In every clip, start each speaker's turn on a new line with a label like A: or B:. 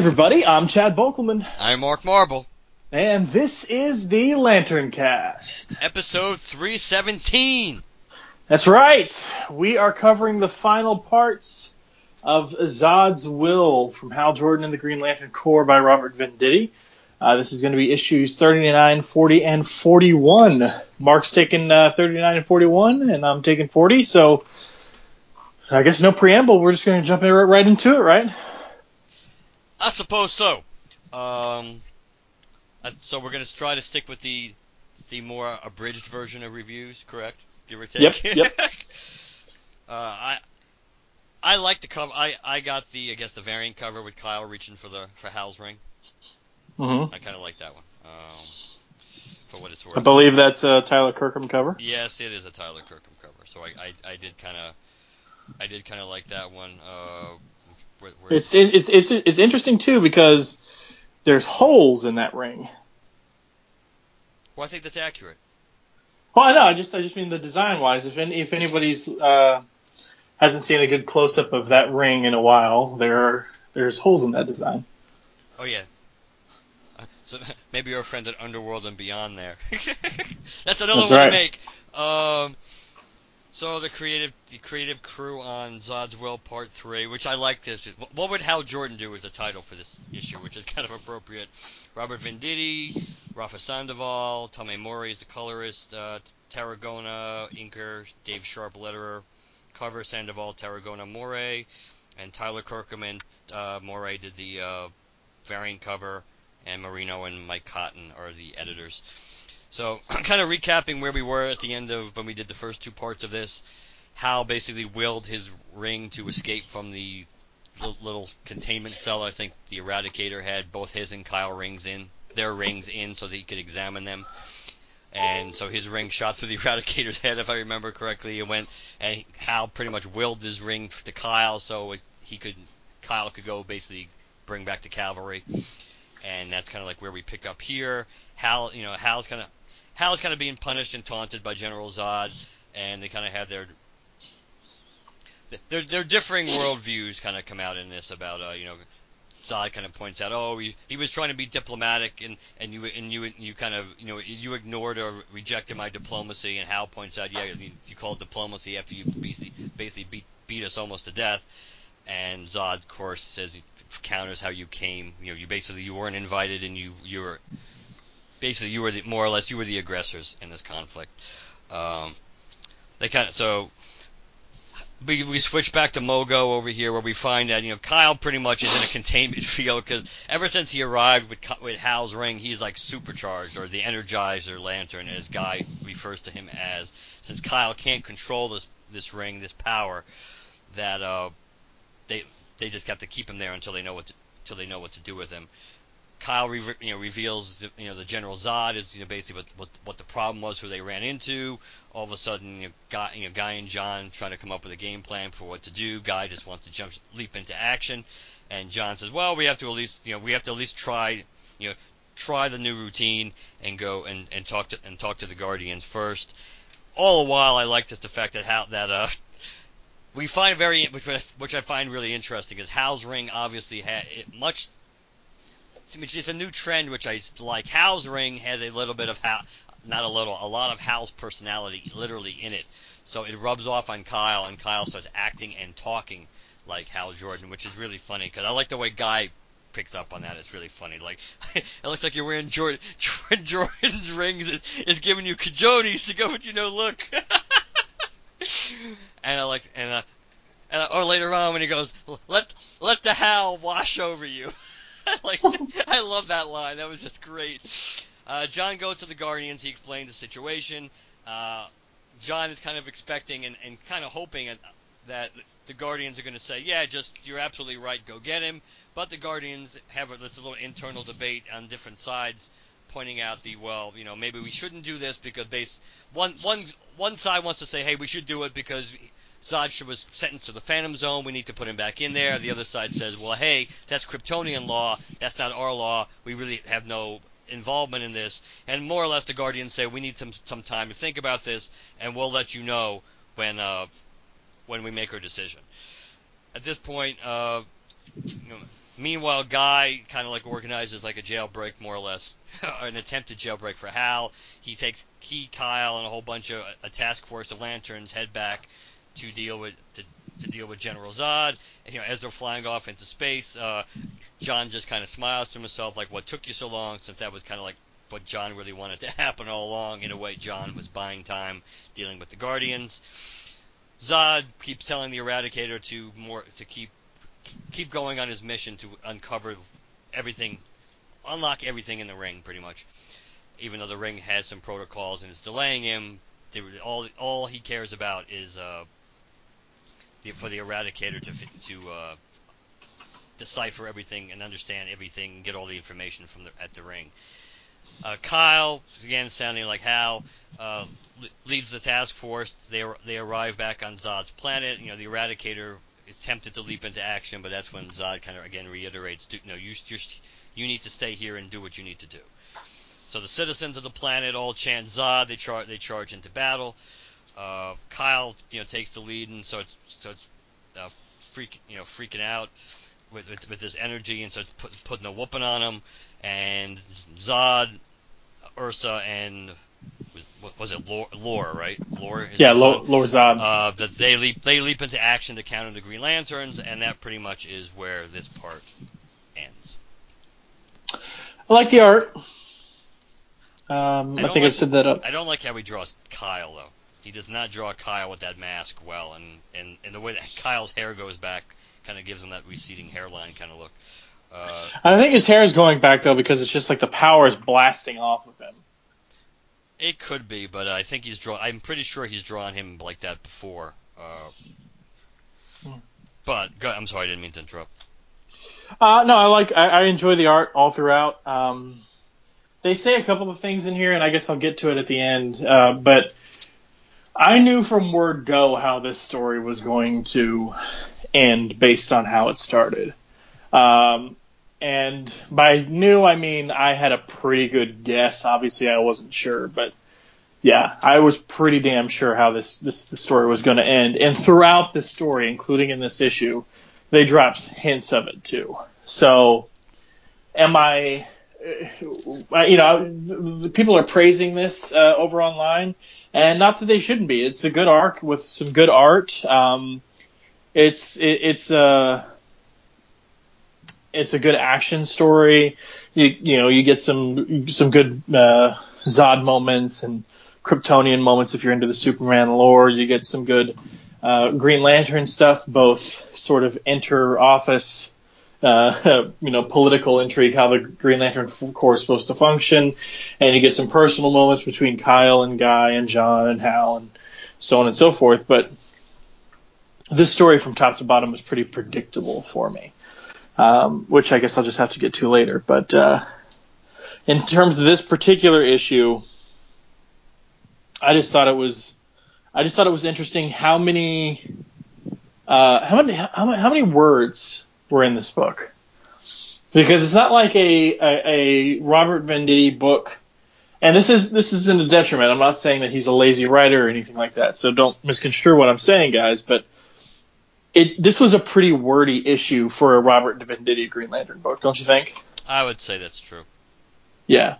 A: everybody. I'm Chad Bokelman,
B: I'm Mark Marble.
A: and this is the Lantern Cast.
B: Episode 317.
A: That's right. We are covering the final parts of Zod's Will from Hal Jordan and the Green Lantern Corps by Robert Venditti. Uh, this is going to be issues 39, 40, and 41. Mark's taking uh, 39 and 41, and I'm taking 40. So I guess no preamble. We're just going to jump right, right into it, right?
B: I suppose so. Um, I- so we're gonna try to stick with the the more abridged version of reviews, correct? Give or take.
A: Yep, yep.
B: uh, I I like the cover. I I got the I guess the variant cover with Kyle reaching for the for Hal's ring.
A: Mm-hmm.
B: I kind of like that one. Um, for what it's worth.
A: I believe that's a Tyler Kirkham cover.
B: Yes, it is a Tyler Kirkham cover. So I I, I did kind of I did kind of like that one. Uh, where, where
A: It's it, it's it's it's interesting too because there's holes in that ring.
B: well, I think that's accurate.
A: Well, I know. I just I just mean the design wise. If any, if anybody's uh, hasn't seen a good close up of that ring in a while, there are there's holes in that design.
B: Oh yeah. Uh, So maybe you're friends at Underworld and Beyond there. That's another
A: That's
B: one
A: right.
B: to make. Um, so the creative the creative crew on Zod's Will Part Three, which I like this. What would Hal Jordan do as the title for this issue, which is kind of appropriate. Robert Venditti, Rafa Sandoval, Tommy Morey is the colorist, uh, Tarragona inker, Dave Sharp letterer, cover Sandoval, Tarragona Morey, and Tyler Kirkham and uh, Morey did the uh, variant cover, and Marino and Mike Cotton are the editors. So, kind of recapping where we were at the end of when we did the first two parts of this. Hal basically willed his ring to escape from the little containment cell. I think the Eradicator had both his and Kyle rings in, their rings in, so that he could examine them. And so his ring shot through the Eradicator's head, if I remember correctly. It went, and Hal pretty much willed his ring to Kyle, so he could, Kyle could go basically bring back the cavalry. And that's kind of like where we pick up here. Hal, you know, Hal's kind of Hal's kind of being punished and taunted by General Zod, and they kind of have their their their differing worldviews kind of come out in this about uh, you know Zod kind of points out oh he, he was trying to be diplomatic and and you and you you kind of you know you ignored or rejected my diplomacy. And Hal points out yeah you, you called diplomacy after you basically basically beat beat us almost to death. And Zod of course says counters how you came. You know you basically you weren't invited and you you were basically you were the, more or less you were the aggressors in this conflict. Um, they kind of so we we switch back to Mogo over here where we find that you know Kyle pretty much is in a containment field because ever since he arrived with with Hal's ring he's like supercharged or the Energizer Lantern as Guy refers to him as since Kyle can't control this this ring this power that uh they they just have to keep him there until they know what to, until they know what to do with him. Kyle re- you know reveals you know the General Zod is you know basically what, what what the problem was, who they ran into. All of a sudden, you know, Guy, you know, Guy and John trying to come up with a game plan for what to do. Guy just wants to jump leap into action, and John says, "Well, we have to at least you know we have to at least try you know try the new routine and go and, and talk to and talk to the Guardians first." All the while, I like just the fact that how that uh we find very which which I find really interesting is Hal's ring obviously had it much which is a new trend which I like. Hal's ring has a little bit of Hal, not a little, a lot of Hal's personality literally in it. So it rubs off on Kyle, and Kyle starts acting and talking like Hal Jordan, which is really funny because I like the way Guy picks up on that. It's really funny. Like it looks like you're wearing Jordan Jordan Jordan's rings. It's, giving you cajotes to go, but you know, look. and I like and uh, and uh, or later on when he goes, let let the Hal wash over you. like I love that line. That was just great. Uh, John goes to the Guardians. He explains the situation. Uh, John is kind of expecting and, and kind of hoping that the Guardians are going to say, yeah, just you're absolutely right, go get him. But the Guardians have this little internal debate on different sides, pointing out the well, you know, maybe we shouldn't do this because base one one one side wants to say, hey, we should do it because Zod was sentenced to the Phantom Zone. We need to put him back in there. The other side says, well, hey, that's Kryptonian law. That's not our law. We really have no involvement in this. And more or less, the Guardians say we need some some time to think about this, and we'll let you know when uh, when we make our decision. At this point, uh, you know, meanwhile, Guy kind of like organizes like a jailbreak, more or less, an attempted jailbreak for Hal. He takes he, Kyle, and a whole bunch of a task force of lanterns head back to deal with to, to deal with General Zod. And, you know, as they're flying off into space, uh, John just kind of smiles to himself, like, "What took you so long?" Since that was kind of like what John really wanted to happen all along. In a way, John was buying time dealing with the Guardians. Zod keeps telling the Eradicator to more to keep keep going on his mission to uncover everything, unlock everything in the ring, pretty much. Even though the ring has some protocols and is delaying him, all all he cares about is uh, for the Eradicator to to uh, decipher everything and understand everything, and get all the information from the, at the ring. Uh, Kyle, again sounding like Hal, uh, leads the task force. They they arrive back on Zod's planet. You know, the Eradicator is tempted to leap into action, but that's when Zod kind of again reiterates, "You know, you just you need to stay here and do what you need to do." So the citizens of the planet all chant Zod. They charge they charge into battle. Uh, Kyle, you know, takes the lead, and starts it's uh, freak, you know, freaking out with, with, with this energy, and so it's put, putting a whooping on him. And Zod, Ursa, and what was it Lor, Lor right? Lor.
A: Yeah, Lor, Lor Zod.
B: Uh, that they leap they leap into action to counter the Green Lanterns, and that pretty much is where this part ends.
A: I like the art. Um, I, I think
B: like,
A: I've said that up.
B: I don't like how he draws Kyle though. He does not draw Kyle with that mask well, and and, and the way that Kyle's hair goes back kind of gives him that receding hairline kind of look. Uh,
A: I think his hair is going back though because it's just like the power is blasting off of him.
B: It could be, but I think he's drawn. I'm pretty sure he's drawn him like that before. Uh, hmm. But I'm sorry, I didn't mean to interrupt.
A: Uh, no, I like. I, I enjoy the art all throughout. Um, they say a couple of things in here, and I guess I'll get to it at the end. Uh, but I knew from word go how this story was going to end based on how it started. Um, and by new, I mean I had a pretty good guess. Obviously, I wasn't sure, but yeah, I was pretty damn sure how this this story was going to end. And throughout the story, including in this issue, they drops hints of it too. So, am I you know, people are praising this uh, over online, and not that they shouldn't be. It's a good arc with some good art. Um, it's it, it's a it's a good action story. You you know you get some some good uh, Zod moments and Kryptonian moments if you're into the Superman lore. You get some good uh, Green Lantern stuff, both sort of inter office uh, you know, political intrigue, how the Green Lantern Corps is supposed to function, and you get some personal moments between Kyle and Guy and John and Hal and so on and so forth. But this story from top to bottom was pretty predictable for me, um, which I guess I'll just have to get to later. But uh, in terms of this particular issue, I just thought it was, I just thought it was interesting how many, uh, how many, how, how many words were in this book. Because it's not like a, a, a Robert Venditti book and this is this is in a detriment. I'm not saying that he's a lazy writer or anything like that, so don't misconstrue what I'm saying, guys. But it this was a pretty wordy issue for a Robert Venditti Green Lantern book, don't you think?
B: I would say that's true.
A: Yeah,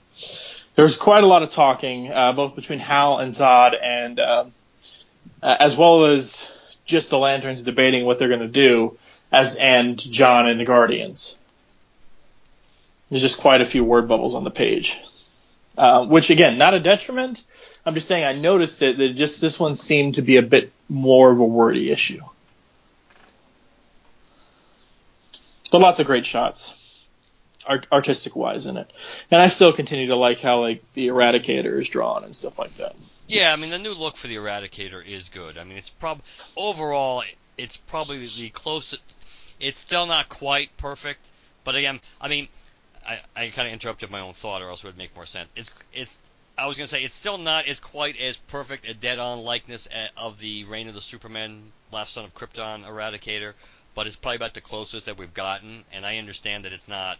A: there was quite a lot of talking, uh, both between Hal and Zod, and um, uh, as well as just the Lanterns debating what they're going to do as and John and the Guardians. There's just quite a few word bubbles on the page, uh, which again, not a detriment. I'm just saying I noticed it. That just this one seemed to be a bit more of a wordy issue. But lots of great shots, art, artistic wise in it, and I still continue to like how like the Eradicator is drawn and stuff like that.
B: Yeah, I mean the new look for the Eradicator is good. I mean it's prob overall it's probably the closest. It's still not quite perfect, but again, I mean, I, I kind of interrupted my own thought, or else it would make more sense. It's it's I was gonna say it's still not it's quite as perfect a dead-on likeness of the Reign of the Superman, Last Son of Krypton Eradicator, but it's probably about the closest that we've gotten. And I understand that it's not.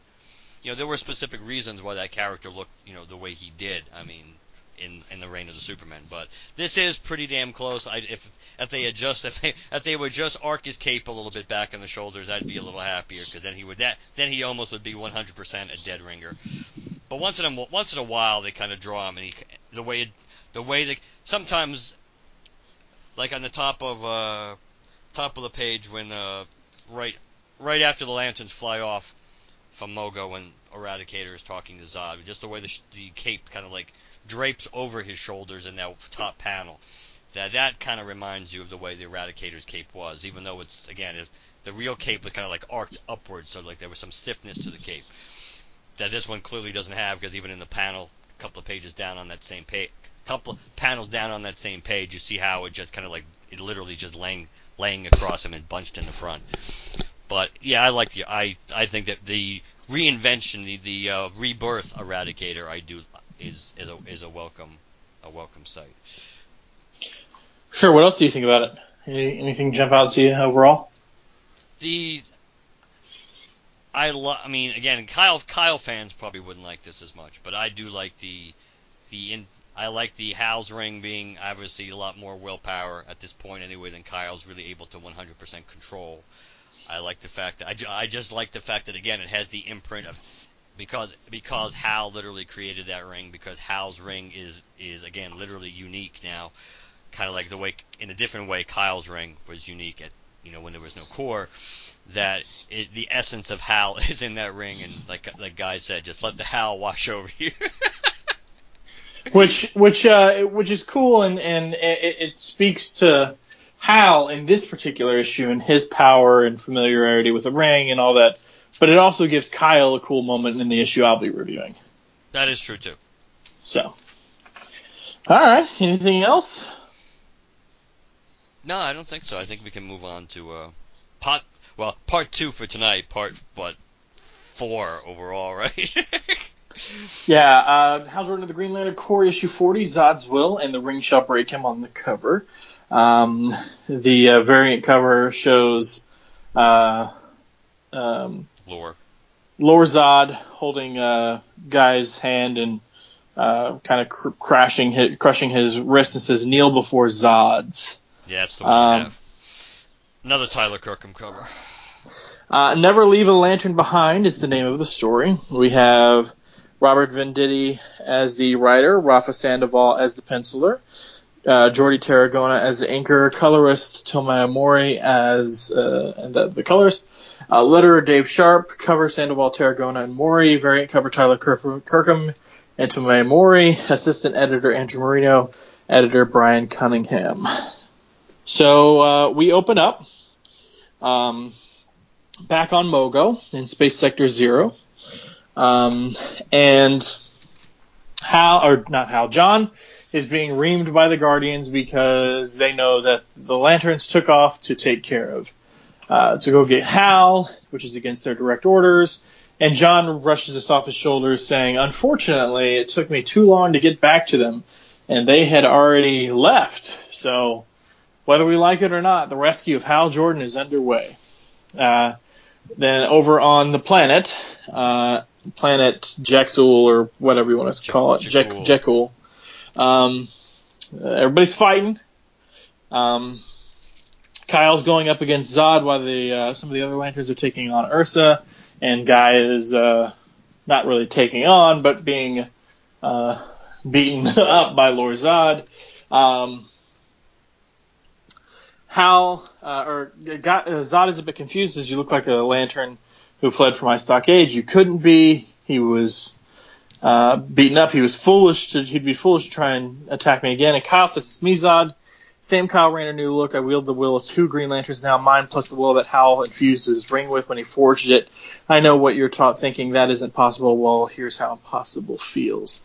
B: You know, there were specific reasons why that character looked, you know, the way he did. I mean, in in the reign of the Superman. But this is pretty damn close. I, if if they adjust if they if they would just arc his cape a little bit back on the shoulders, I'd be a little happier because then he would that then he almost would be 100% a dead ringer. But once in a once in a while they kind of draw him and he the way the way that sometimes like on the top of uh top of the page when uh right right after the lanterns fly off from Mogo when Eradicator is talking to Zod, just the way the, the cape kind of like drapes over his shoulders in that top panel. That that kind of reminds you of the way the Eradicator's cape was, even though it's again it, the real cape was kind of like arced upwards, so like there was some stiffness to the cape. That this one clearly doesn't have, because even in the panel, a couple of pages down on that same page, couple of panels down on that same page, you see how it just kind of like it literally just laying laying across him and bunched in the front. But yeah, I like the I I think that the reinvention, the the uh, rebirth Eradicator, I do is is a is a welcome a welcome sight.
A: Sure. What else do you think about it? Any, anything jump out to you overall?
B: The I love. I mean, again, Kyle Kyle fans probably wouldn't like this as much, but I do like the the in, I like the Hal's ring being obviously a lot more willpower at this point anyway than Kyle's really able to 100% control. I like the fact that I, I just like the fact that again it has the imprint of because because Hal literally created that ring because Hal's ring is is again literally unique now, kind of like the way in a different way Kyle's ring was unique at you know when there was no core. That it, the essence of Hal is in that ring, and like like Guy said, just let the Hal wash over you.
A: which which uh, which is cool, and and it, it speaks to Hal in this particular issue and his power and familiarity with the ring and all that but it also gives Kyle a cool moment in the issue I'll be reviewing.
B: That is true too.
A: So, all right. Anything else?
B: No, I don't think so. I think we can move on to uh, part. Well, part two for tonight. Part but four overall, right?
A: yeah. Uh, Hal Jordan of the Green Lantern Corps issue 40, Zod's Will, and the ring shall break him on the cover. Um, the uh, variant cover shows uh, um,
B: Lor.
A: Lor Zod holding uh, Guy's hand and uh, kind of cr- crashing, his, crushing his wrist and says, "Kneel before Zods."
B: Yeah, it's the one um. Another Tyler Kirkham cover.
A: Uh, Never Leave a Lantern Behind is the name of the story. We have Robert Venditti as the writer, Rafa Sandoval as the penciler, uh, Jordi Tarragona as the inker, colorist Tomeu Morey as uh, the, the colorist, uh, letterer Dave Sharp, cover Sandoval, Tarragona, and Morey, variant cover Tyler Kirkham and Tomeu Morey, assistant editor Andrew Marino, editor Brian Cunningham. So uh, we open up um, back on Mogo in Space Sector Zero, um, and Hal or not Hal John is being reamed by the Guardians because they know that the Lanterns took off to take care of, uh, to go get Hal, which is against their direct orders. And John rushes this off his shoulders, saying, Unfortunately, it took me too long to get back to them, and they had already left. So, whether we like it or not, the rescue of Hal Jordan is underway. Uh, then over on the planet, uh, planet Jexul, or whatever you want to call it, Jekyll. Um, everybody's fighting. Um, Kyle's going up against Zod while the uh, some of the other lanterns are taking on Ursa, and Guy is uh, not really taking on, but being uh, beaten up by Lord Zod. Um, Hal uh, or Zod is a bit confused as you look like a lantern who fled from my stockade. You couldn't be. he was uh, beaten up. He was foolish to he'd be foolish to try and attack me again. And Kyle says, "It's me, Zod." Same Kyle Rayner new look. I wield the will of two Green Lanterns now, mine plus the will that Hal infused his ring with when he forged it. I know what you're taught thinking that isn't possible. Well, here's how impossible feels.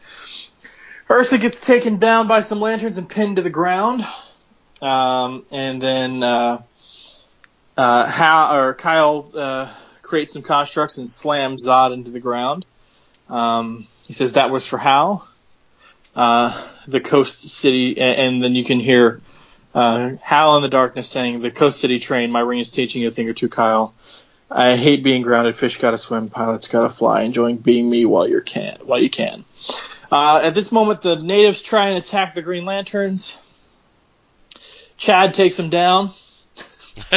A: Ursa gets taken down by some lanterns and pinned to the ground. Um, and then uh, uh, Hal or Kyle uh, creates some constructs and slams Zod into the ground. Um, he says that was for Hal. Uh, the Coast City, and, and then you can hear uh, Hal in the darkness saying, "The Coast City train. My ring is teaching you a thing or two, Kyle. I hate being grounded. Fish gotta swim. Pilots gotta fly. Enjoying being me while you can. While you can." Uh, at this moment, the natives try and attack the Green Lanterns. Chad takes them down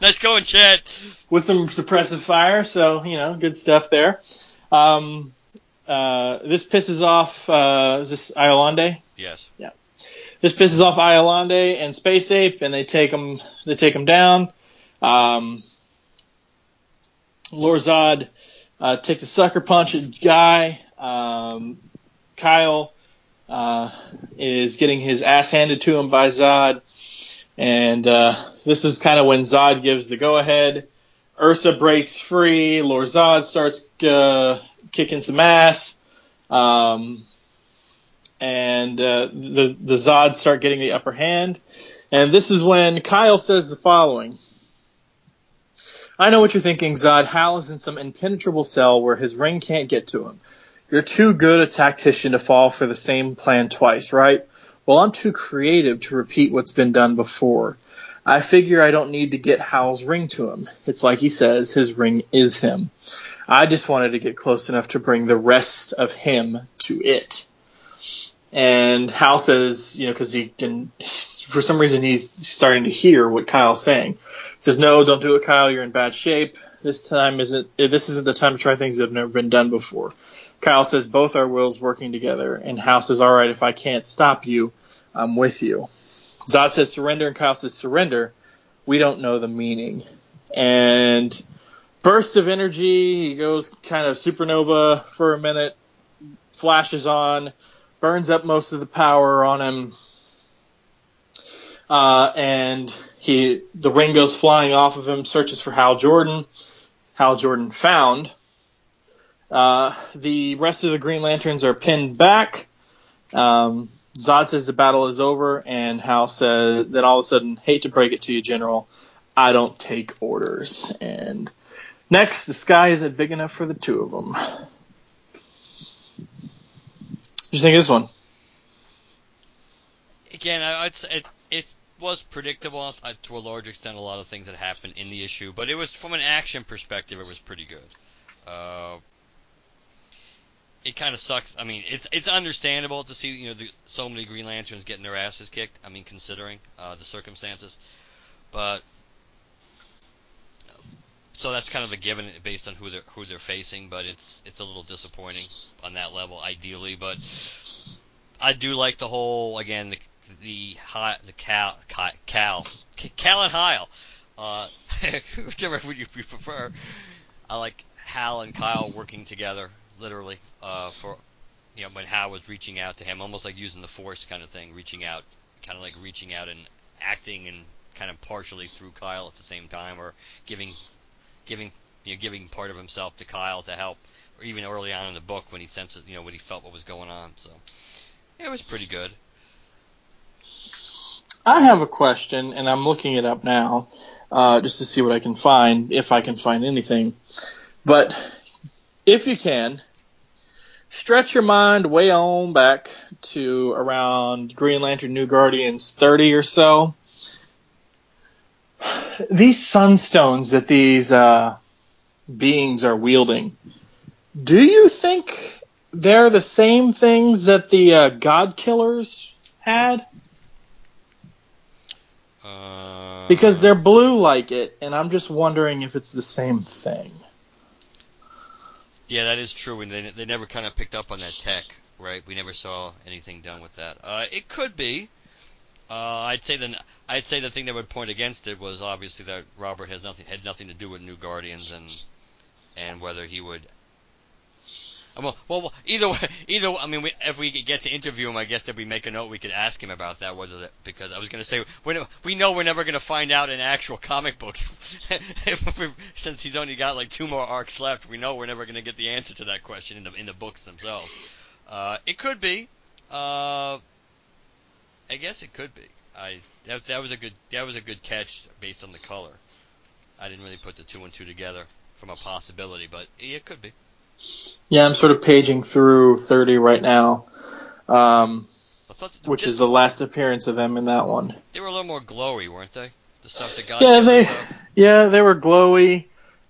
B: nice going, Chad.
A: with some suppressive fire, so you know, good stuff there. Um, uh, this pisses off. Uh, is this Iolande?
B: Yes. Yeah.
A: This pisses off Iolande and Space Ape, and they take them. They take them down. Um, Lorzod uh, takes a sucker punch at Guy. Um, Kyle uh, is getting his ass handed to him by Zod, and uh, this is kind of when Zod gives the go ahead. Ursa breaks free. Lorzod starts uh, kicking some ass. Um, and uh, the the Zods start getting the upper hand. And this is when Kyle says the following. I know what you're thinking, Zod. Hal is in some impenetrable cell where his ring can't get to him. You're too good a tactician to fall for the same plan twice, right? Well, I'm too creative to repeat what's been done before. I figure I don't need to get Hal's ring to him. It's like he says, his ring is him. I just wanted to get close enough to bring the rest of him to it. And Hal says, you know, because he can, for some reason, he's starting to hear what Kyle's saying. He says, "No, don't do it, Kyle. You're in bad shape. This time isn't. This isn't the time to try things that have never been done before." Kyle says, "Both our wills working together." And Hal says, "All right, if I can't stop you, I'm with you." Zod says, "Surrender," and Kyle says, "Surrender." We don't know the meaning. And burst of energy. He goes kind of supernova for a minute, flashes on, burns up most of the power on him, uh, and he the ring goes flying off of him. Searches for Hal Jordan. Hal Jordan found. Uh, the rest of the Green Lanterns are pinned back. Um, Zod says the battle is over, and Hal says, then all of a sudden, hate to break it to you, General, I don't take orders. And next, the sky isn't big enough for the two of them. What do you think of this one?
B: Again, I, I'd it, it was predictable uh, to a large extent. A lot of things that happened in the issue, but it was from an action perspective, it was pretty good. Uh, it kind of sucks. I mean, it's it's understandable to see you know the, so many Green Lanterns getting their asses kicked. I mean, considering uh, the circumstances, but so that's kind of a given based on who they're who they're facing. But it's it's a little disappointing on that level, ideally. But I do like the whole again the the high, the Cal Cal Cal, and Hyle, uh, whichever would you prefer. I like Hal and Kyle working together literally uh, for you know when Hal was reaching out to him, almost like using the Force kind of thing, reaching out, kind of like reaching out and acting and kind of partially through Kyle at the same time, or giving giving you know giving part of himself to Kyle to help, or even early on in the book when he senses you know when he felt what was going on. So it was pretty good.
A: I have a question, and I'm looking it up now, uh, just to see what I can find, if I can find anything. But if you can, stretch your mind way on back to around Green Lantern New Guardians 30 or so. These sunstones that these uh, beings are wielding, do you think they're the same things that the uh, God Killers had?
B: Uh,
A: Because they're blue like it, and I'm just wondering if it's the same thing.
B: Yeah, that is true, and they they never kind of picked up on that tech, right? We never saw anything done with that. Uh, it could be. Uh, I'd say the I'd say the thing that would point against it was obviously that Robert has nothing had nothing to do with New Guardians and and whether he would Well, well, either way, either I mean, we, if we get to interview him, I guess if we make a note, we could ask him about that. Whether that because I was going to say we we know we're never going to find out in actual comic books since he's only got like two more arcs left. We know we're never going to get the answer to that question in the in the books themselves. Uh, it could be. Uh, I guess it could be. I that, that was a good that was a good catch based on the color. I didn't really put the two and two together from a possibility, but it could be.
A: Yeah, I'm sort of paging through 30 right now, um, which is the last appearance of them in that one.
B: They were a little more glowy, weren't they? The stuff that got.
A: Yeah, they. Yeah, they were glowy.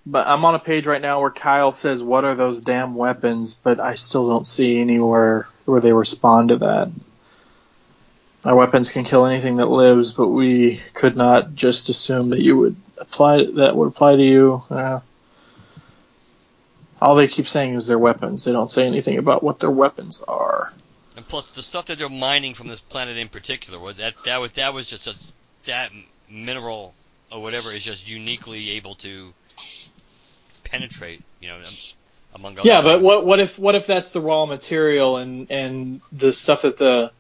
A: But I'm on a page right now where Kyle says, "What are those damn weapons?" But I still don't see anywhere where they respond to that. Our weapons can kill anything that lives, but we could not just assume that you would apply that would apply to you. Uh, all they keep saying is their weapons. They don't say anything about what their weapons are.
B: And plus, the stuff that they're mining from this planet in particular, that that was that was just a, that mineral or whatever is just uniquely able to penetrate. You know, among other.
A: Yeah,
B: things.
A: but what what if what if that's the raw material and and the stuff that the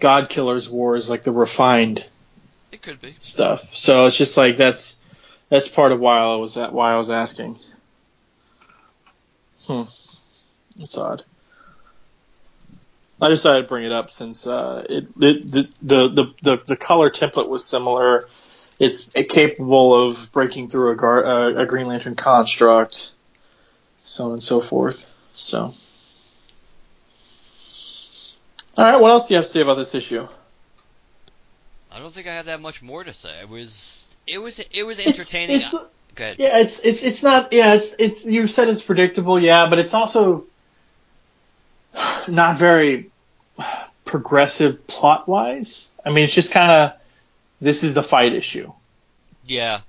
A: God Killers wore is like the refined.
B: It could be
A: stuff. So it's just like that's that's part of why I was why I was asking. Hmm. It's odd. I decided to bring it up since uh, it, it the, the, the, the color template was similar. It's capable of breaking through a, gar, uh, a Green Lantern construct, so on and so forth. So, all right, what else do you have to say about this issue?
B: I don't think I have that much more to say. It was it was it was entertaining.
A: It's, it's, Good. Yeah, it's it's it's not. Yeah, it's it's. You said it's predictable. Yeah, but it's also not very progressive plot wise. I mean, it's just kind of this is the fight issue.
B: Yeah,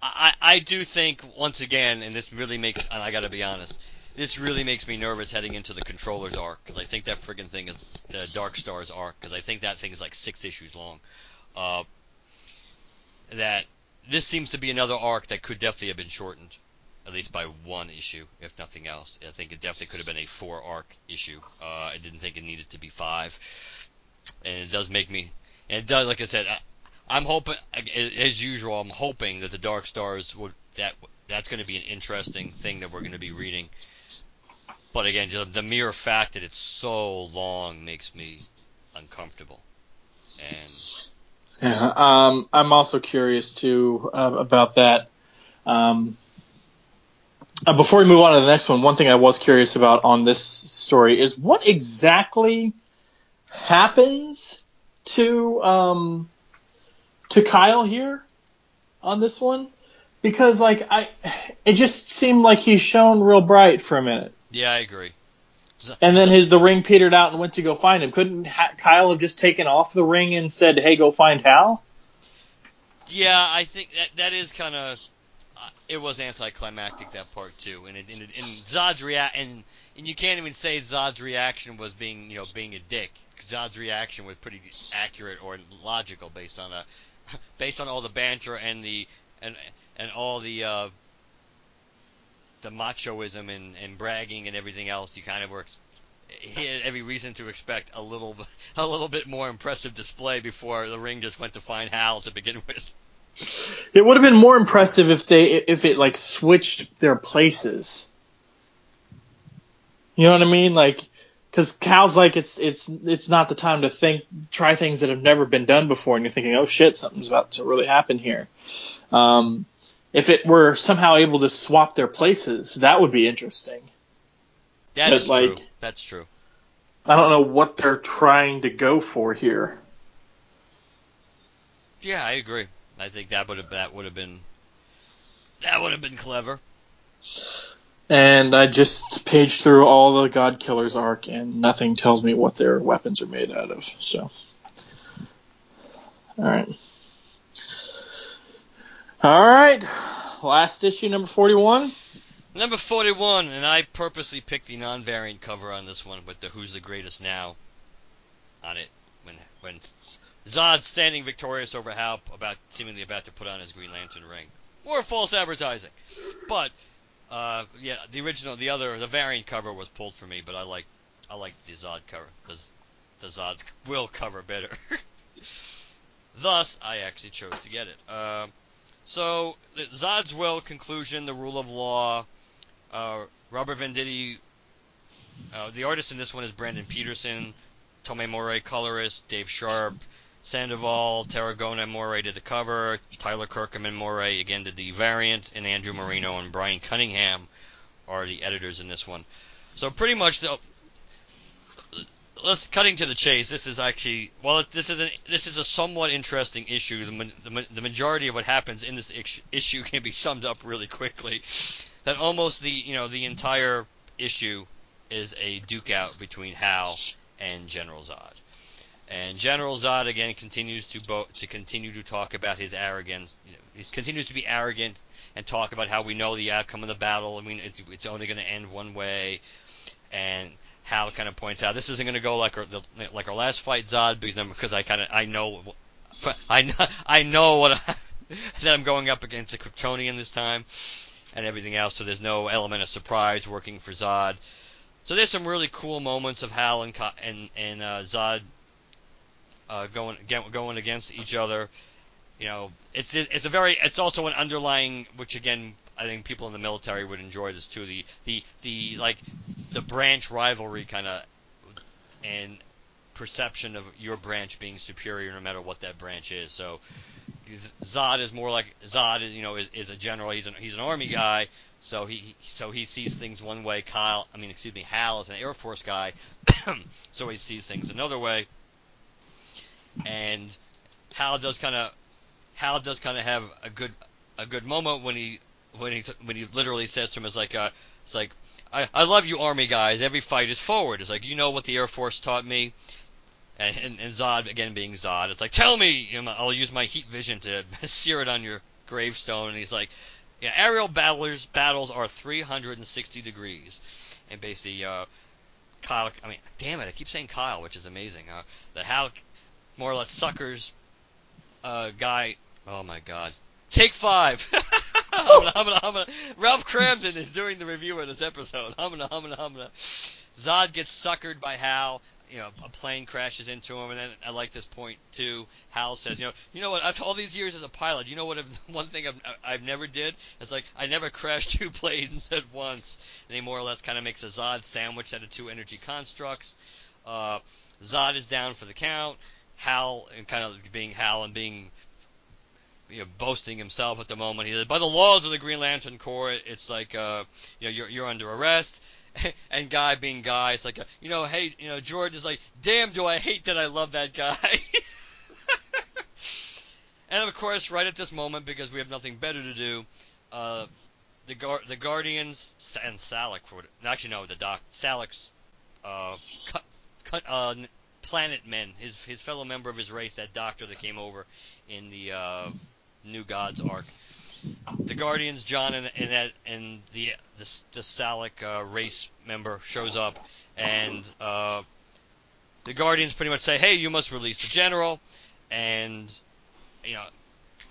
B: I I do think once again, and this really makes, and I got to be honest, this really makes me nervous heading into the controllers arc because I think that friggin' thing is the Dark Stars arc because I think that thing is like six issues long. Uh, that this seems to be another arc that could definitely have been shortened, at least by one issue, if nothing else. I think it definitely could have been a four arc issue. Uh, I didn't think it needed to be five, and it does make me. And it does, like I said, I, am hoping, as usual, I'm hoping that the Dark Stars would that that's going to be an interesting thing that we're going to be reading. But again, just the mere fact that it's so long makes me uncomfortable. And
A: yeah, um, I'm also curious too uh, about that. Um, uh, before we move on to the next one, one thing I was curious about on this story is what exactly happens to um, to Kyle here on this one, because like I, it just seemed like he shone real bright for a minute.
B: Yeah, I agree.
A: And then his the ring petered out and went to go find him. Couldn't ha- Kyle have just taken off the ring and said, "Hey, go find Hal"?
B: Yeah, I think that that is kind of uh, it was anticlimactic that part too, and it, and, it, and Zod's react and and you can't even say Zod's reaction was being you know being a dick. Zod's reaction was pretty accurate or logical based on a based on all the banter and the and and all the uh, the machoism and, and bragging and everything else, you kind of were he had every reason to expect a little a little bit more impressive display before the ring just went to find Hal to begin with.
A: It would have been more impressive if they if it like switched their places. You know what I mean? Like, because Cal's like it's it's it's not the time to think try things that have never been done before, and you're thinking, oh shit, something's about to really happen here. Um, if it were somehow able to swap their places, that would be interesting.
B: That is like, true. That's true.
A: I don't know what they're trying to go for here.
B: Yeah, I agree. I think that would have that would have been that would have been clever.
A: And I just paged through all the God Killers arc, and nothing tells me what their weapons are made out of. So, all right. All right. Last issue, number 41.
B: Number 41, and I purposely picked the non-variant cover on this one with the Who's the Greatest Now on it when when Zod's standing victorious over Hal about seemingly about to put on his Green Lantern ring. More false advertising. But Uh, yeah, the original, the other, the variant cover was pulled for me, but I like, I like the Zod cover, the, the Zod's will cover better. Thus, I actually chose to get it. Uh, so, Zod's will conclusion, the rule of law. Uh, Robert Venditti, uh, the artist in this one is Brandon Peterson. Tomeu Morey, colorist. Dave Sharp. Sandoval, Tarragona Morey did the cover. Tyler Kirkham and Morey again did the variant, and Andrew Marino and Brian Cunningham are the editors in this one. So pretty much the let's cutting to the chase. This is actually well, this is a this is a somewhat interesting issue. The, the, the majority of what happens in this issue can be summed up really quickly. That almost the you know the entire issue is a duke out between Hal and General Zod. And General Zod again continues to bo- to continue to talk about his arrogance. You know, he continues to be arrogant and talk about how we know the outcome of the battle. I mean, it's, it's only going to end one way. And Hal kind of points out this isn't going to go like our the, like our last fight, Zod, because I kind of I know I know, I know what I, that I'm going up against the Kryptonian this time, and everything else. So there's no element of surprise working for Zod. So there's some really cool moments of Hal and and and uh, Zod uh, going going against each other. You know, it's it's a very it's also an underlying which again I think people in the military would enjoy this too. The the the like the branch rivalry kind of and perception of your branch being superior no matter what that branch is. So Zod is more like Zod is you know is, is a general. He's an he's an army guy. So he so he sees things one way. Kyle, I mean excuse me, Hal is an Air Force guy. so he sees things another way and Hal does kind of Hal does kind of have a good a good moment when he when he when he literally says to him "It's like uh it's like I, I love you army guys. Every fight is forward. It's like you know what the air force taught me? And, and, and Zod again being Zod it's like tell me! You know, I'll use my heat vision to sear it on your gravestone. And he's like yeah aerial battlers battles are 360 degrees. And basically uh Kyle I mean damn it I keep saying Kyle which is amazing uh that Hal more or less suckers uh, guy. Oh my God. Take five. I'm gonna, I'm gonna, Ralph Kramden is doing the review of this episode. I'm gonna, I'm gonna, I'm gonna. Zod gets suckered by Hal. You know, a plane crashes into him, and then I like this point too. Hal says, you know, you know what? After all these years as a pilot, you know what? One thing I've, I've never did is like I never crashed two planes at once. And he more or less kind of makes a Zod sandwich out of two energy constructs. Uh, Zod is down for the count. Hal and kind of being Hal and being you know boasting himself at the moment. He said, by the laws of the Green Lantern Corps, it's like uh, you know you're you're under arrest. and Guy being Guy, it's like a, you know, hey, you know, George is like, damn, do I hate that I love that guy. and of course, right at this moment, because we have nothing better to do, uh, the Gar- the Guardians and Salaak for actually no, the Doc Salaak's uh, cut, cut, uh, Planet Men, his his fellow member of his race, that doctor that came over in the uh, New Gods arc. The Guardians, John and and, and the the, the Salaak uh, race member shows up, and uh, the Guardians pretty much say, "Hey, you must release the general," and you know.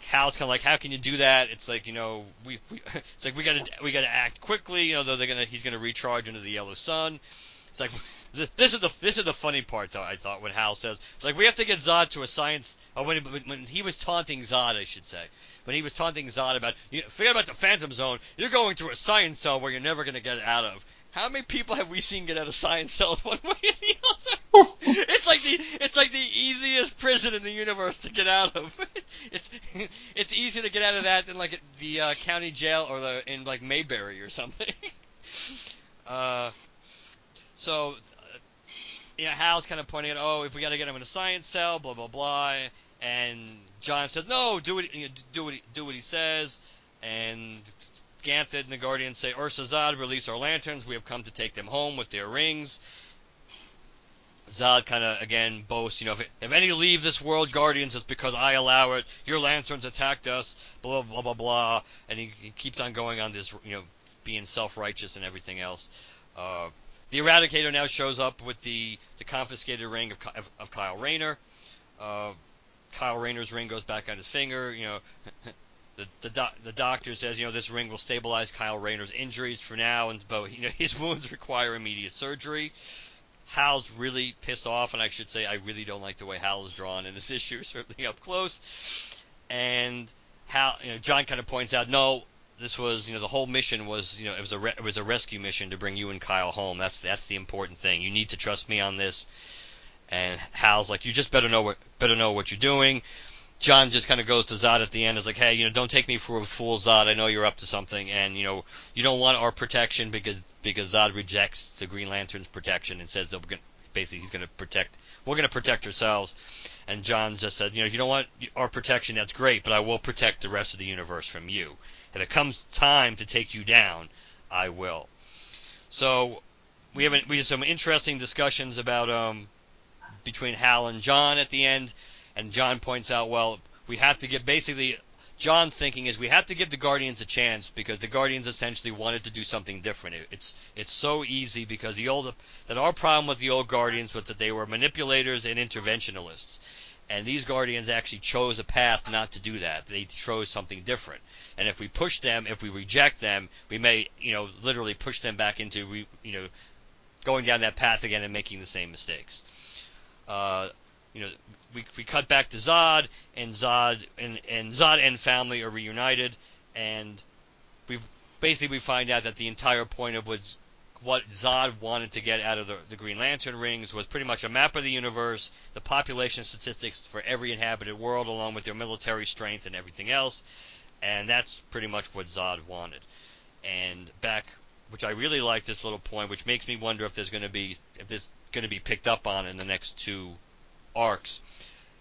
B: Hal's kind of like, how can you do that? It's like, you know, we, we it's like we gotta we gotta act quickly. You know, though they're gonna he's gonna recharge into the yellow sun. It's like this is the this is the funny part though. I thought when Hal says like we have to get Zod to a science. Or when when he was taunting Zod, I should say, when he was taunting Zod about you know, forget about the Phantom Zone. You're going through a science cell where you're never going to get out of. How many people have we seen get out of science cells one way or the other? it's like the it's like the easiest prison in the universe to get out of. It's it's easier to get out of that than like the uh, county jail or the in like Mayberry or something. uh, so you know, Hal's kind of pointing out, oh, if we got to get him in a science cell, blah blah blah, and John says, no, do what you know, do what he, do what he says, and Ganthet and the Guardians say, Ursa Zod, release our lanterns. We have come to take them home with their rings. Zod kind of again boasts, you know, if, if any leave this world, Guardians, it's because I allow it. Your lanterns attacked us, blah blah blah blah, and he, he keeps on going on this, you know, being self-righteous and everything else. Uh, the Eradicator now shows up with the, the confiscated ring of, of, of Kyle Rayner. Uh, Kyle Rayner's ring goes back on his finger. You know, the the, doc, the doctor says, you know, this ring will stabilize Kyle Rayner's injuries for now, and but you know his wounds require immediate surgery. Hal's really pissed off, and I should say I really don't like the way Hal is drawn in this issue, certainly up close. And Hal, you know, John kind of points out, no, this was, you know, the whole mission was, you know, it was a re- it was a rescue mission to bring you and Kyle home. That's that's the important thing. You need to trust me on this. And Hal's like, you just better know what better know what you're doing. John just kind of goes to Zod at the end. Is like, hey, you know, don't take me for a fool, Zod. I know you're up to something, and you know, you don't want our protection because because Zod rejects the Green Lantern's protection and says that we're gonna basically he's gonna protect we're gonna protect ourselves. And John just said, you know, if you don't want our protection, that's great, but I will protect the rest of the universe from you. If it comes time to take you down, I will. So we have we have some interesting discussions about um between Hal and John at the end and John points out, well, we have to get basically John's thinking is we have to give the Guardians a chance because the Guardians essentially wanted to do something different. It's it's so easy because the old that our problem with the old Guardians was that they were manipulators and interventionalists. And these Guardians actually chose a path not to do that. They chose something different. And if we push them, if we reject them, we may, you know, literally push them back into, you know, going down that path again and making the same mistakes. Uh, you know, we, we cut back to Zod, and Zod and, and Zod and family are reunited, and we basically we find out that the entire point of what what Zod wanted to get out of the, the Green Lantern rings was pretty much a map of the universe, the population statistics for every inhabited world, along with their military strength and everything else, and that's pretty much what Zod wanted. And back, which I really like this little point, which makes me wonder if there's going to be if this going to be picked up on in the next two arcs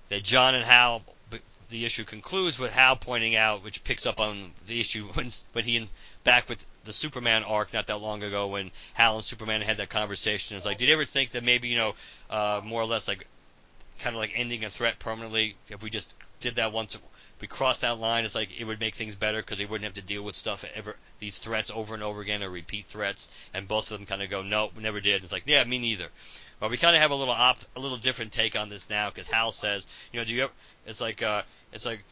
B: that John and Hal the issue concludes with Hal pointing out, which picks up on the issue when when he back with the Superman arc not that long ago when Hal and Superman had that conversation. It's like, did you ever think that maybe you know, uh, more or less like, kind of like ending a threat permanently if we just did that once we crossed that line, it's like it would make things better because they wouldn't have to deal with stuff ever these threats over and over again or repeat threats. And both of them kind of go, nope, never did. It's like, yeah, me neither. But we kind of have a little opt, a little different take on this now because Hal says, you know, do you ever? It's like, uh, it's like,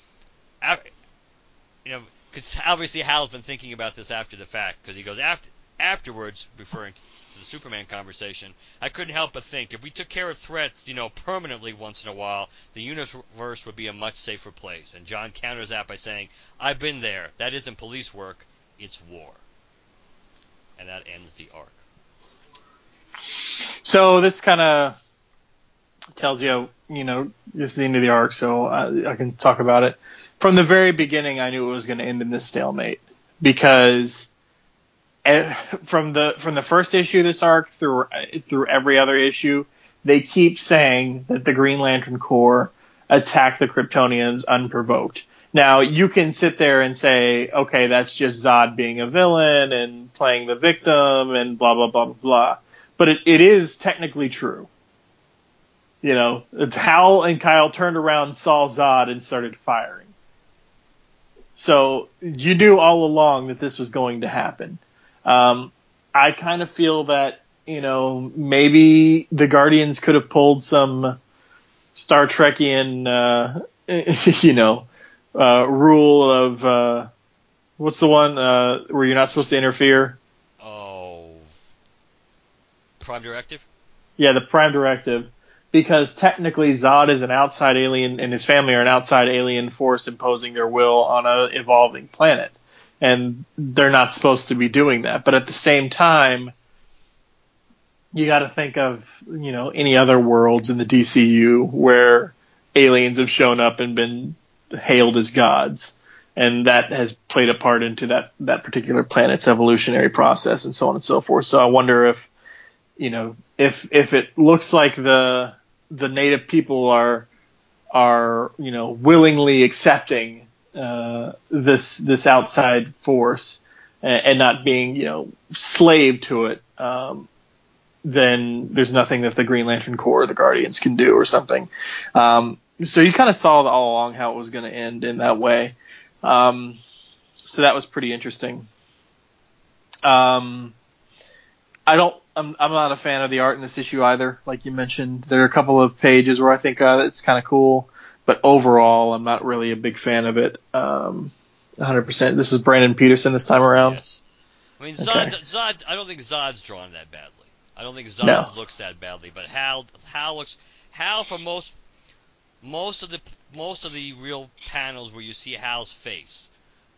B: you know, because obviously Hal's been thinking about this after the fact because he goes after afterwards, referring to the Superman conversation, I couldn't help but think if we took care of threats, you know, permanently once in a while, the universe would be a much safer place. And John counters that by saying, I've been there. That isn't police work, it's war. And that ends the arc.
A: So this kind of tells you, you know, this is the end of the arc, so I, I can talk about it. From the very beginning, I knew it was going to end in this stalemate because eh, from the from the first issue of this arc through through every other issue, they keep saying that the Green Lantern Corps attacked the Kryptonians unprovoked. Now you can sit there and say, okay, that's just Zod being a villain and playing the victim and blah blah blah blah blah. But it, it is technically true. You know, Hal and Kyle turned around, saw Zod, and started firing. So you knew all along that this was going to happen. Um, I kind of feel that you know maybe the Guardians could have pulled some Star Trekian, uh, you know, uh, rule of uh, what's the one uh, where you're not supposed to interfere?
B: Prime Directive.
A: Yeah, the Prime Directive because technically Zod is an outside alien and his family are an outside alien force imposing their will on a evolving planet. And they're not supposed to be doing that. But at the same time, you got to think of, you know, any other worlds in the DCU where aliens have shown up and been hailed as gods. And that has played a part into that, that particular planet's evolutionary process and so on and so forth. So I wonder if, you know, if, if it looks like the, the native people are are you know willingly accepting uh, this this outside force and, and, not being you know slave to it, um, then there's nothing that the Green Lantern Corps or the Guardians can do or something. Um, so you kind of saw all along how it was going to end in that way. Um, so that was pretty interesting. Um, I don't I'm I'm not a fan of the art in this issue either. Like you mentioned, there are a couple of pages where I think uh, it's kind of cool, but overall, I'm not really a big fan of it. Um, 100%. This is Brandon Peterson this time around.
B: Yes. I mean, Zod,
A: Okay.
B: Zod. I don't think Zod's drawn that badly. I don't think Zod
A: No.
B: looks that badly, but Hal, Hal looks. Hal for most, most of the most of the real panels where you see Hal's face,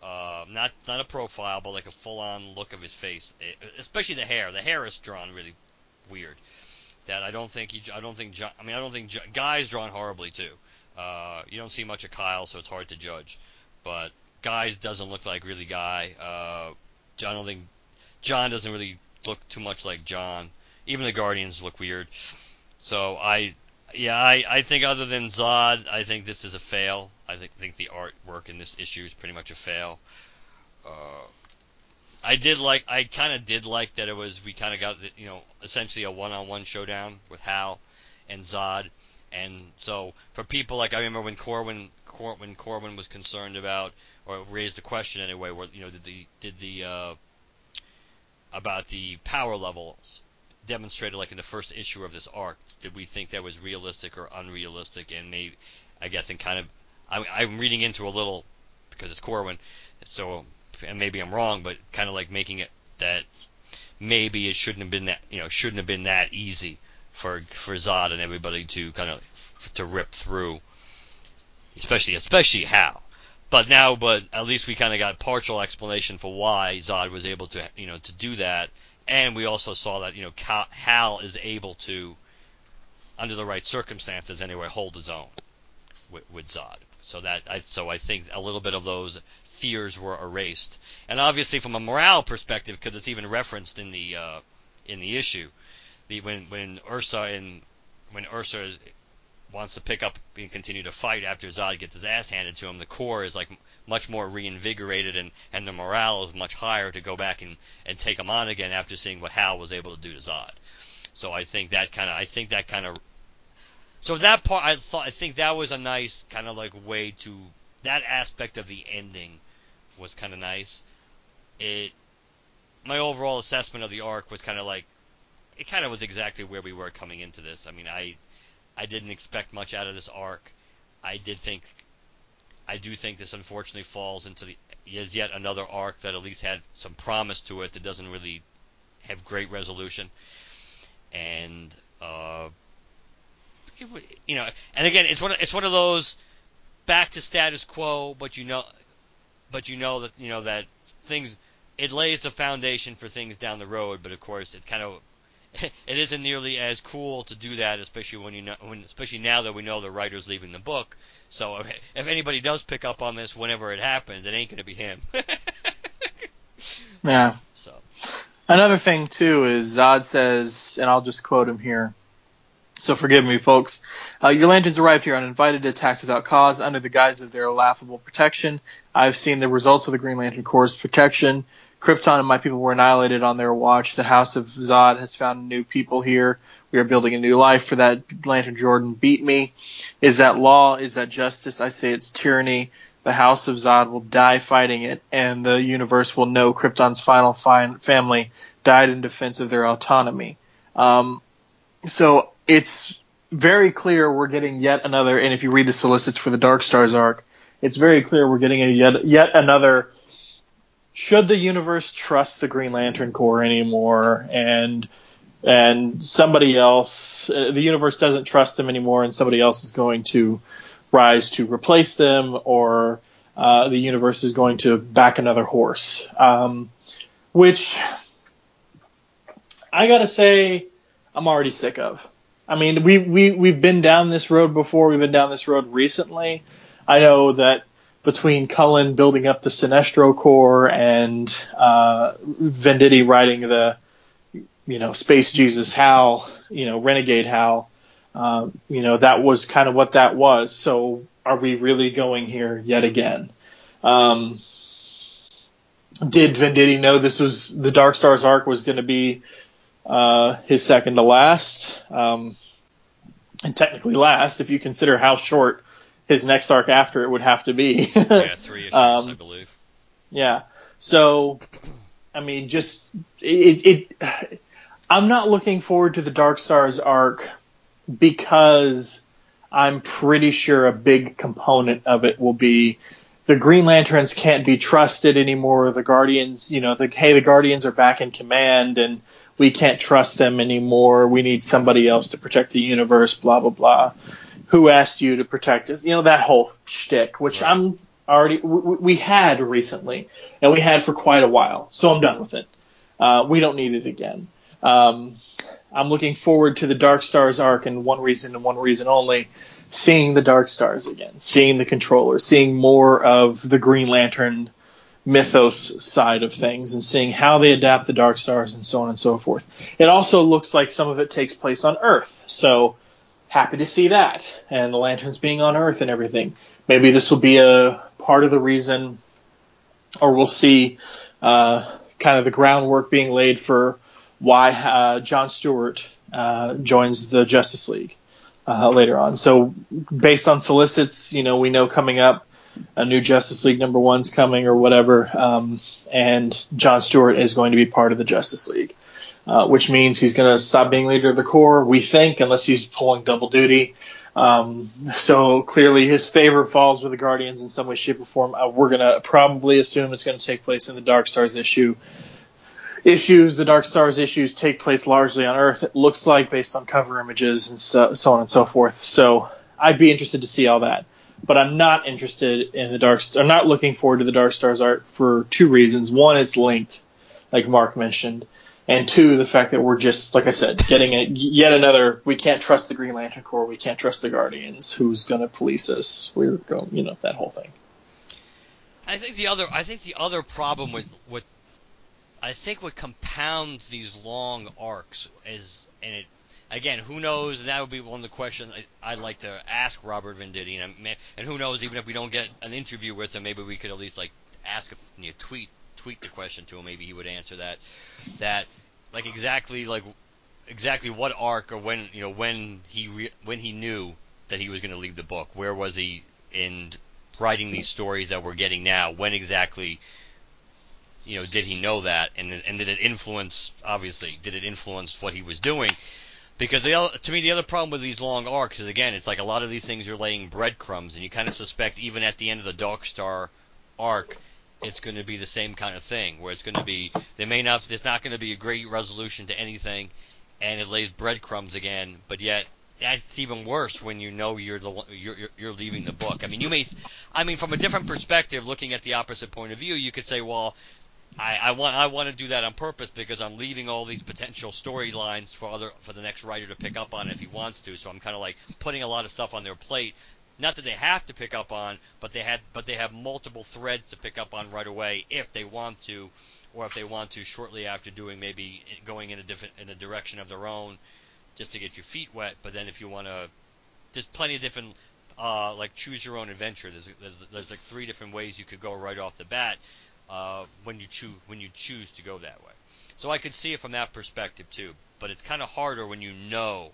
B: uh, not not a profile, but like a full-on look of his face, eh, especially the hair. The hair is drawn really weird. That I don't think he. I don't think. John, I mean, I don't think Jo- Guy's drawn horribly too. Uh, you don't see much of Kyle, so it's hard to judge. But Guy's doesn't look like really Guy. Uh, I don't think John doesn't really look too much like John. Even the Guardians look weird. So I, yeah, I, I think other than Zod, I think this is a fail. I think think the artwork in this issue is pretty much a fail. Uh, I did like, I kind of did like that it was we kind of got you know essentially a one-on-one showdown with Hal and Zod. And so for people like I remember when Corwin Cor, when Corwin was concerned about or raised the question anyway, where you know did the did the uh, about the power levels demonstrated like in the first issue of this arc, did we think that was realistic or unrealistic? And maybe I guess in kind of I'm, I'm reading into a little because it's Corwin, so and maybe I'm wrong, but kind of like making it that maybe it shouldn't have been that you know shouldn't have been that easy for for Zod and everybody to kind of to rip through, especially especially Hal. But now, but at least we kind of got partial explanation for why Zod was able to you know to do that, and we also saw that you know Hal is able to, under the right circumstances anyway, hold his own with, with Zod. So that I so I think a little bit of those fears were erased, and obviously from a morale perspective, because it's even referenced in the uh, in the issue, the when when Ursa and when Ursa is, wants to pick up and continue to fight after Zod gets his ass handed to him, the Corps is like much more reinvigorated and and the morale is much higher to go back and and take him on again after seeing what Hal was able to do to Zod. So I think that kind of I think that kind of so that part I thought I think that was a nice kind of like way to that aspect of the ending was kind of nice. It my overall assessment of the arc was kind of like it kind of was exactly where we were coming into this. I mean, I I didn't expect much out of this arc. I did think I do think this unfortunately falls into the is yet another arc that at least had some promise to it that doesn't really have great resolution. And uh it you know, and again, it's one of, it's one of those back to status quo, but you know but you know that you know that things it lays the foundation for things down the road, but of course it kind of it isn't nearly as cool to do that, especially when you know, when, especially now that we know the writer's leaving the book. So if, if anybody does pick up on this whenever it happens, it ain't gonna be him.
A: Yeah.
B: so
A: Another thing too is Zod says, and I'll just quote him here. So forgive me, folks. Uh, your lanterns arrived here uninvited, attacked without cause, under the guise of their laughable protection. I've seen the results of the Green Lantern Corps' protection. Krypton and my people were annihilated on their watch. The House of Zod has found new people here. We are building a new life. For that, Lantern Jordan beat me. Is that law? Is that justice? I say it's tyranny. The House of Zod will die fighting it, and the universe will know Krypton's final fi- family died in defense of their autonomy. Um, so it's very clear we're getting yet another, and if you read the solicits for the Dark Stars arc, it's very clear we're getting a yet yet another. Should the universe trust the Green Lantern Corps anymore, and and somebody else, uh, the universe doesn't trust them anymore, and somebody else is going to rise to replace them, or uh, the universe is going to back another horse. Um, which I gotta say, I'm already sick of. I mean, we we we've been down this road before. We've been down this road recently. I know that between Cullen building up the Sinestro Corps and uh, Venditti writing the, you know, Space Jesus Hal, you know, Renegade Hal, um, you know, that was kind of what that was. So are we really going here yet again? Um, did Venditti know this was the Dark Stars arc was going to be uh, his second to last, um, and technically last if you consider how short his next arc after it would have to be.
B: yeah, three issues,
A: Um,
B: I believe.
A: Yeah. So, I mean, just it, it. I'm not looking forward to the Dark Stars arc because I'm pretty sure a big component of it will be the Green Lanterns can't be trusted anymore. The Guardians, you know, the hey, the Guardians are back in command, and we can't trust them anymore. We need somebody else to protect the universe. Blah blah blah. Who asked you to protect us? You know that whole shtick, which right. I'm already we had recently, and we had for quite a while. So I'm done with it. Uh, we don't need it again. Um, I'm looking forward to the Dark Stars arc, and one reason and one reason only seeing the Dark Stars again, seeing the controller, seeing more of the Green Lantern mythos side of things, and seeing how they adapt the Dark Stars and so on and so forth. It also looks like some of it takes place on Earth, so happy to see that, and the lanterns being on Earth and everything. Maybe this will be a part of the reason, or we'll see uh, kind of the groundwork being laid for why uh, John Stewart uh, joins the Justice League uh, later on. So based on solicits, you know, we know coming up a new Justice League number one's coming or whatever, um, and John Stewart is going to be part of the Justice League, uh, which means he's going to stop being leader of the Corps. We think, unless he's pulling double duty. Um, so clearly his favor falls with the Guardians in some way, shape, or form. Uh, we're going to probably assume it's going to take place in the Dark Stars issue issues, the Dark Stars issues, take place largely on Earth. It looks like based on cover images and so, so on and so forth. So I'd be interested to see all that. But I'm not interested in the Dark. I'm not looking forward to the Dark Stars art for two reasons. One, it's linked, like Mark mentioned, and two, the fact that we're just, like I said, getting a, yet another. We can't trust the Green Lantern Corps. We can't trust the Guardians. Who's going to police us? We're going, you know, that whole thing.
B: I think the other I think the other problem with with I think what compounds these long arcs is, and it again, who knows? And that would be one of the questions I, would like to ask Robert Venditti, and, and who knows? Even if we don't get an interview with him, maybe we could at least like ask him, know, tweet tweet the question to him. Maybe he would answer that. That like exactly like exactly what arc or when you know when he re- when he knew that he was going to leave the book. Where was he in writing these stories that we're getting now? When exactly you know, did he know that, and and did it influence? Obviously, did it influence what he was doing? Because the to me, the other problem with these long arcs is again, it's like a lot of these things are laying breadcrumbs, and you kind of suspect even at the end of the Dark Star arc, it's going to be the same kind of thing, where it's going to be they may not, there's not going to be a great resolution to anything, and it lays breadcrumbs again, but yet that's even worse when you know you're the you're, you're leaving the book. I mean, you may, I mean, from a different perspective, looking at the opposite point of view, you could say, well, I, I want I want to do that on purpose because I'm leaving all these potential storylines for other for the next writer to pick up on if he wants to. So I'm kind of like putting a lot of stuff on their plate. Not that they have to pick up on, but they had but they have multiple threads to pick up on right away if they want to, or if they want to shortly after doing maybe going in a different in a direction of their own, just to get your feet wet. But then if you want to, there's plenty of different uh, like choose your own adventure. There's, there's there's like three different ways you could go right off the bat uh, when you choose when you choose to go that way. So I could see it from that perspective too. But it's kind of harder when you know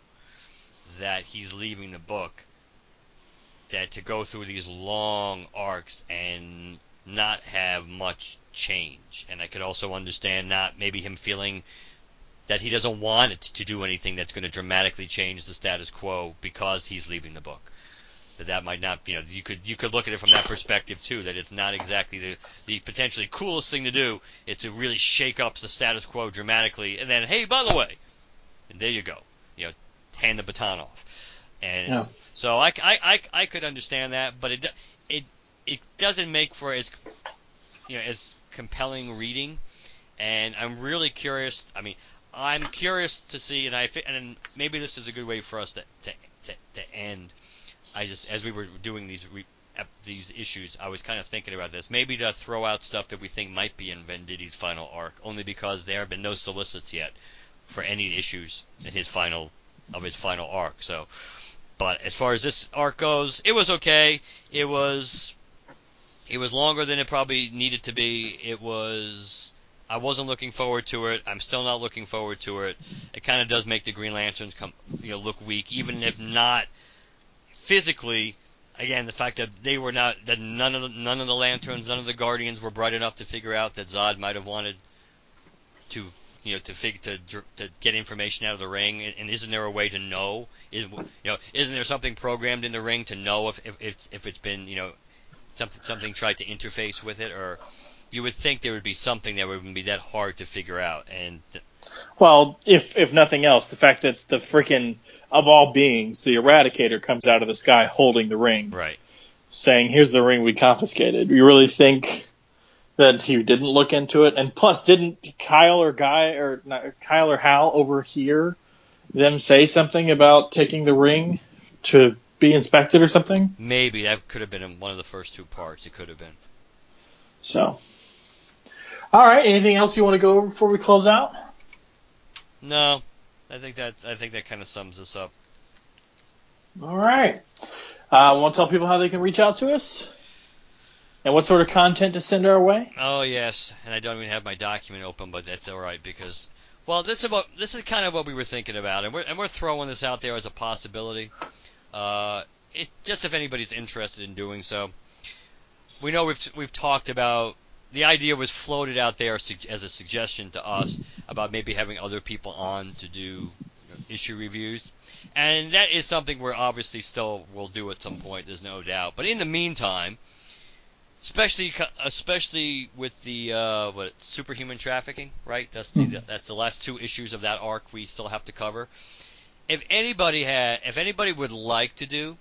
B: that he's leaving the book. That to go through these long arcs and not have much change. And I could also understand not maybe him feeling that he doesn't want it to do anything that's going to dramatically change the status quo because he's leaving the book that that might not you know you could you could look at it from that perspective too that it's not exactly the the potentially coolest thing to do is to really shake up the status quo dramatically and then hey by the way and there you go you know hand the baton off and yeah. So I, I, I, I could understand that but it it it doesn't make for as you know as compelling reading and I'm really curious I mean I'm curious to see and I and maybe this is a good way for us to to, to, to end I just as we were doing these re, these issues, I was kind of thinking about this. Maybe to throw out stuff that we think might be in Venditti's final arc, only because there have been no solicits yet for any issues in his final of his final arc. So, but as far as this arc goes, it was okay. It was it was longer than it probably needed to be. It was I wasn't looking forward to it. I'm still not looking forward to it. It kind of does make the Green Lanterns come you know look weak, even if not physically, again, the fact that they were not that none of the, none of the lanterns, none of the guardians were bright enough to figure out that Zod might have wanted to you know to fig to to get information out of the ring and, isn't there a way to know is you know isn't there something programmed in the ring to know if if it's if it's been you know something something tried to interface with it, or you would think there would be something that wouldn't be that hard to figure out. And
A: Well, if if nothing else, the fact that the freaking of all beings, the Eradicator comes out of the sky holding the ring,
B: right,
A: saying, "Here's the ring we confiscated." You really think that he didn't look into it? And plus, didn't Kyle or Guy or not, Kyle or Hal overhear them say something about taking the ring to be inspected or something?
B: maybe that could have been in one of the first two parts. It could have been.
A: So, all right. Anything else you want to go over before we close out?
B: No, I think that I think that kind of sums us up.
A: All right. Uh, want to tell people how they can reach out to us? And what sort of content to send our way?
B: Oh yes, and I don't even have my document open, but that's all right because, well, this is what this is kind of what we were thinking about, and we're and we're throwing this out there as a possibility. Uh, it just if anybody's interested in doing so. We know we've we've talked about the idea was floated out there as a suggestion to us about maybe having other people on to do you know, issue reviews, and that is something we're obviously still will do at some point. There's no doubt. But in the meantime especially especially with the uh, what superhuman trafficking, right? That's the
A: Mhm.
B: that's the last two issues of that arc we still have to cover. If anybody had, if anybody would like to do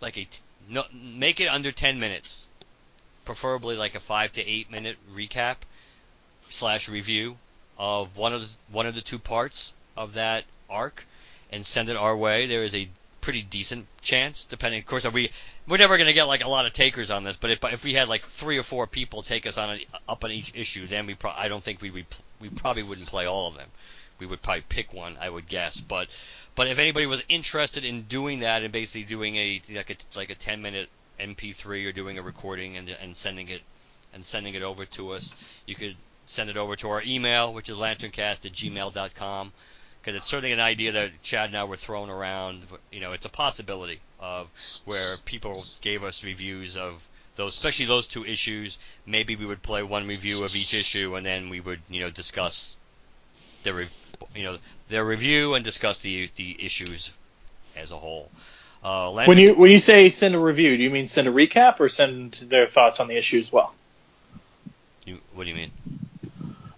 B: like a t- no, make it under 10 minutes, preferably like a five to eight minute recap slash review of one of the, one of the two parts of that arc, and send it our way. There is a pretty decent chance, depending. Of course, we we're never going to get like a lot of takers on this, but if, if we had like three or four people take us on up on each issue, then we pro- I don't think we we we probably wouldn't play all of them. We would probably pick one, I would guess. But but if anybody was interested in doing that and basically doing a like a like a 10 minute MP3 or doing a recording and and sending it and sending it over to us, you could send it over to our email, which is lanterncast at gmail.com because it's certainly an idea that Chad and I were throwing around. You know, it's a possibility of where people gave us reviews of those, especially those two issues. Maybe we would play one review of each issue, and then we would, you know, discuss their, re- you know, their review and discuss the the issues as a whole. Uh,
A: When you when you say send a review, do you mean send a recap or send their thoughts on the issue as well?
B: you- what do you mean?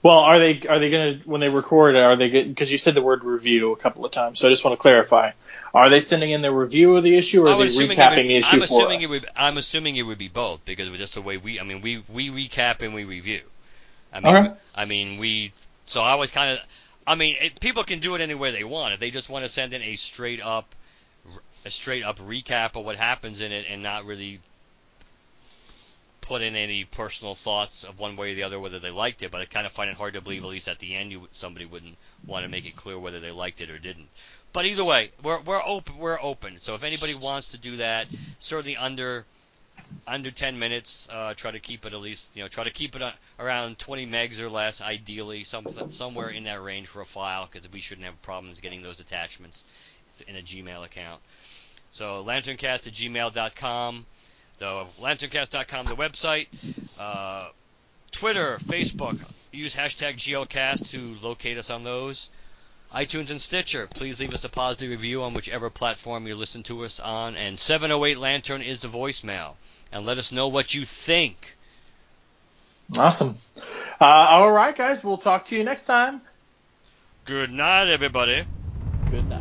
A: Well, are they are they gonna when they record it? Are they because you said the word review a couple of times, so I just want to clarify. Are they sending in their review of the issue, or are they recapping
B: would,
A: the issue
B: I'm
A: for
B: assuming
A: us?
B: it would. I'm assuming it would be both because it was just the way we. I mean, we we recap and we review. I mean,
A: Okay.
B: I mean we. So I was kind of. I mean, it, people can do it any way they want. If they just want to send in a straight up, a straight up recap of what happens in it and not really put in any personal thoughts of one way or the other whether they liked it. But I kind of find it hard to believe, at least at the end, you somebody wouldn't want to make it clear whether they liked it or didn't. But either way, we're we're open. We're open. So if anybody wants to do that, certainly under under 10 minutes. Uh, try to keep it at least, you know, try to keep it uh, around 20 megs or less, ideally, something somewhere in that range for a file, because we shouldn't have problems getting those attachments in a Gmail account. So lanterncast at gmail.com, the lanterncast.com, the website, uh, Twitter, Facebook. Use hashtag GLCast to locate us on those. iTunes and Stitcher. Please leave us a positive review on whichever platform you listen to us on. And 708 Lantern is the voicemail. And let us know what you think.
A: Awesome. Uh, all right, guys. We'll talk to you next time.
B: Good night, everybody.
A: Good night.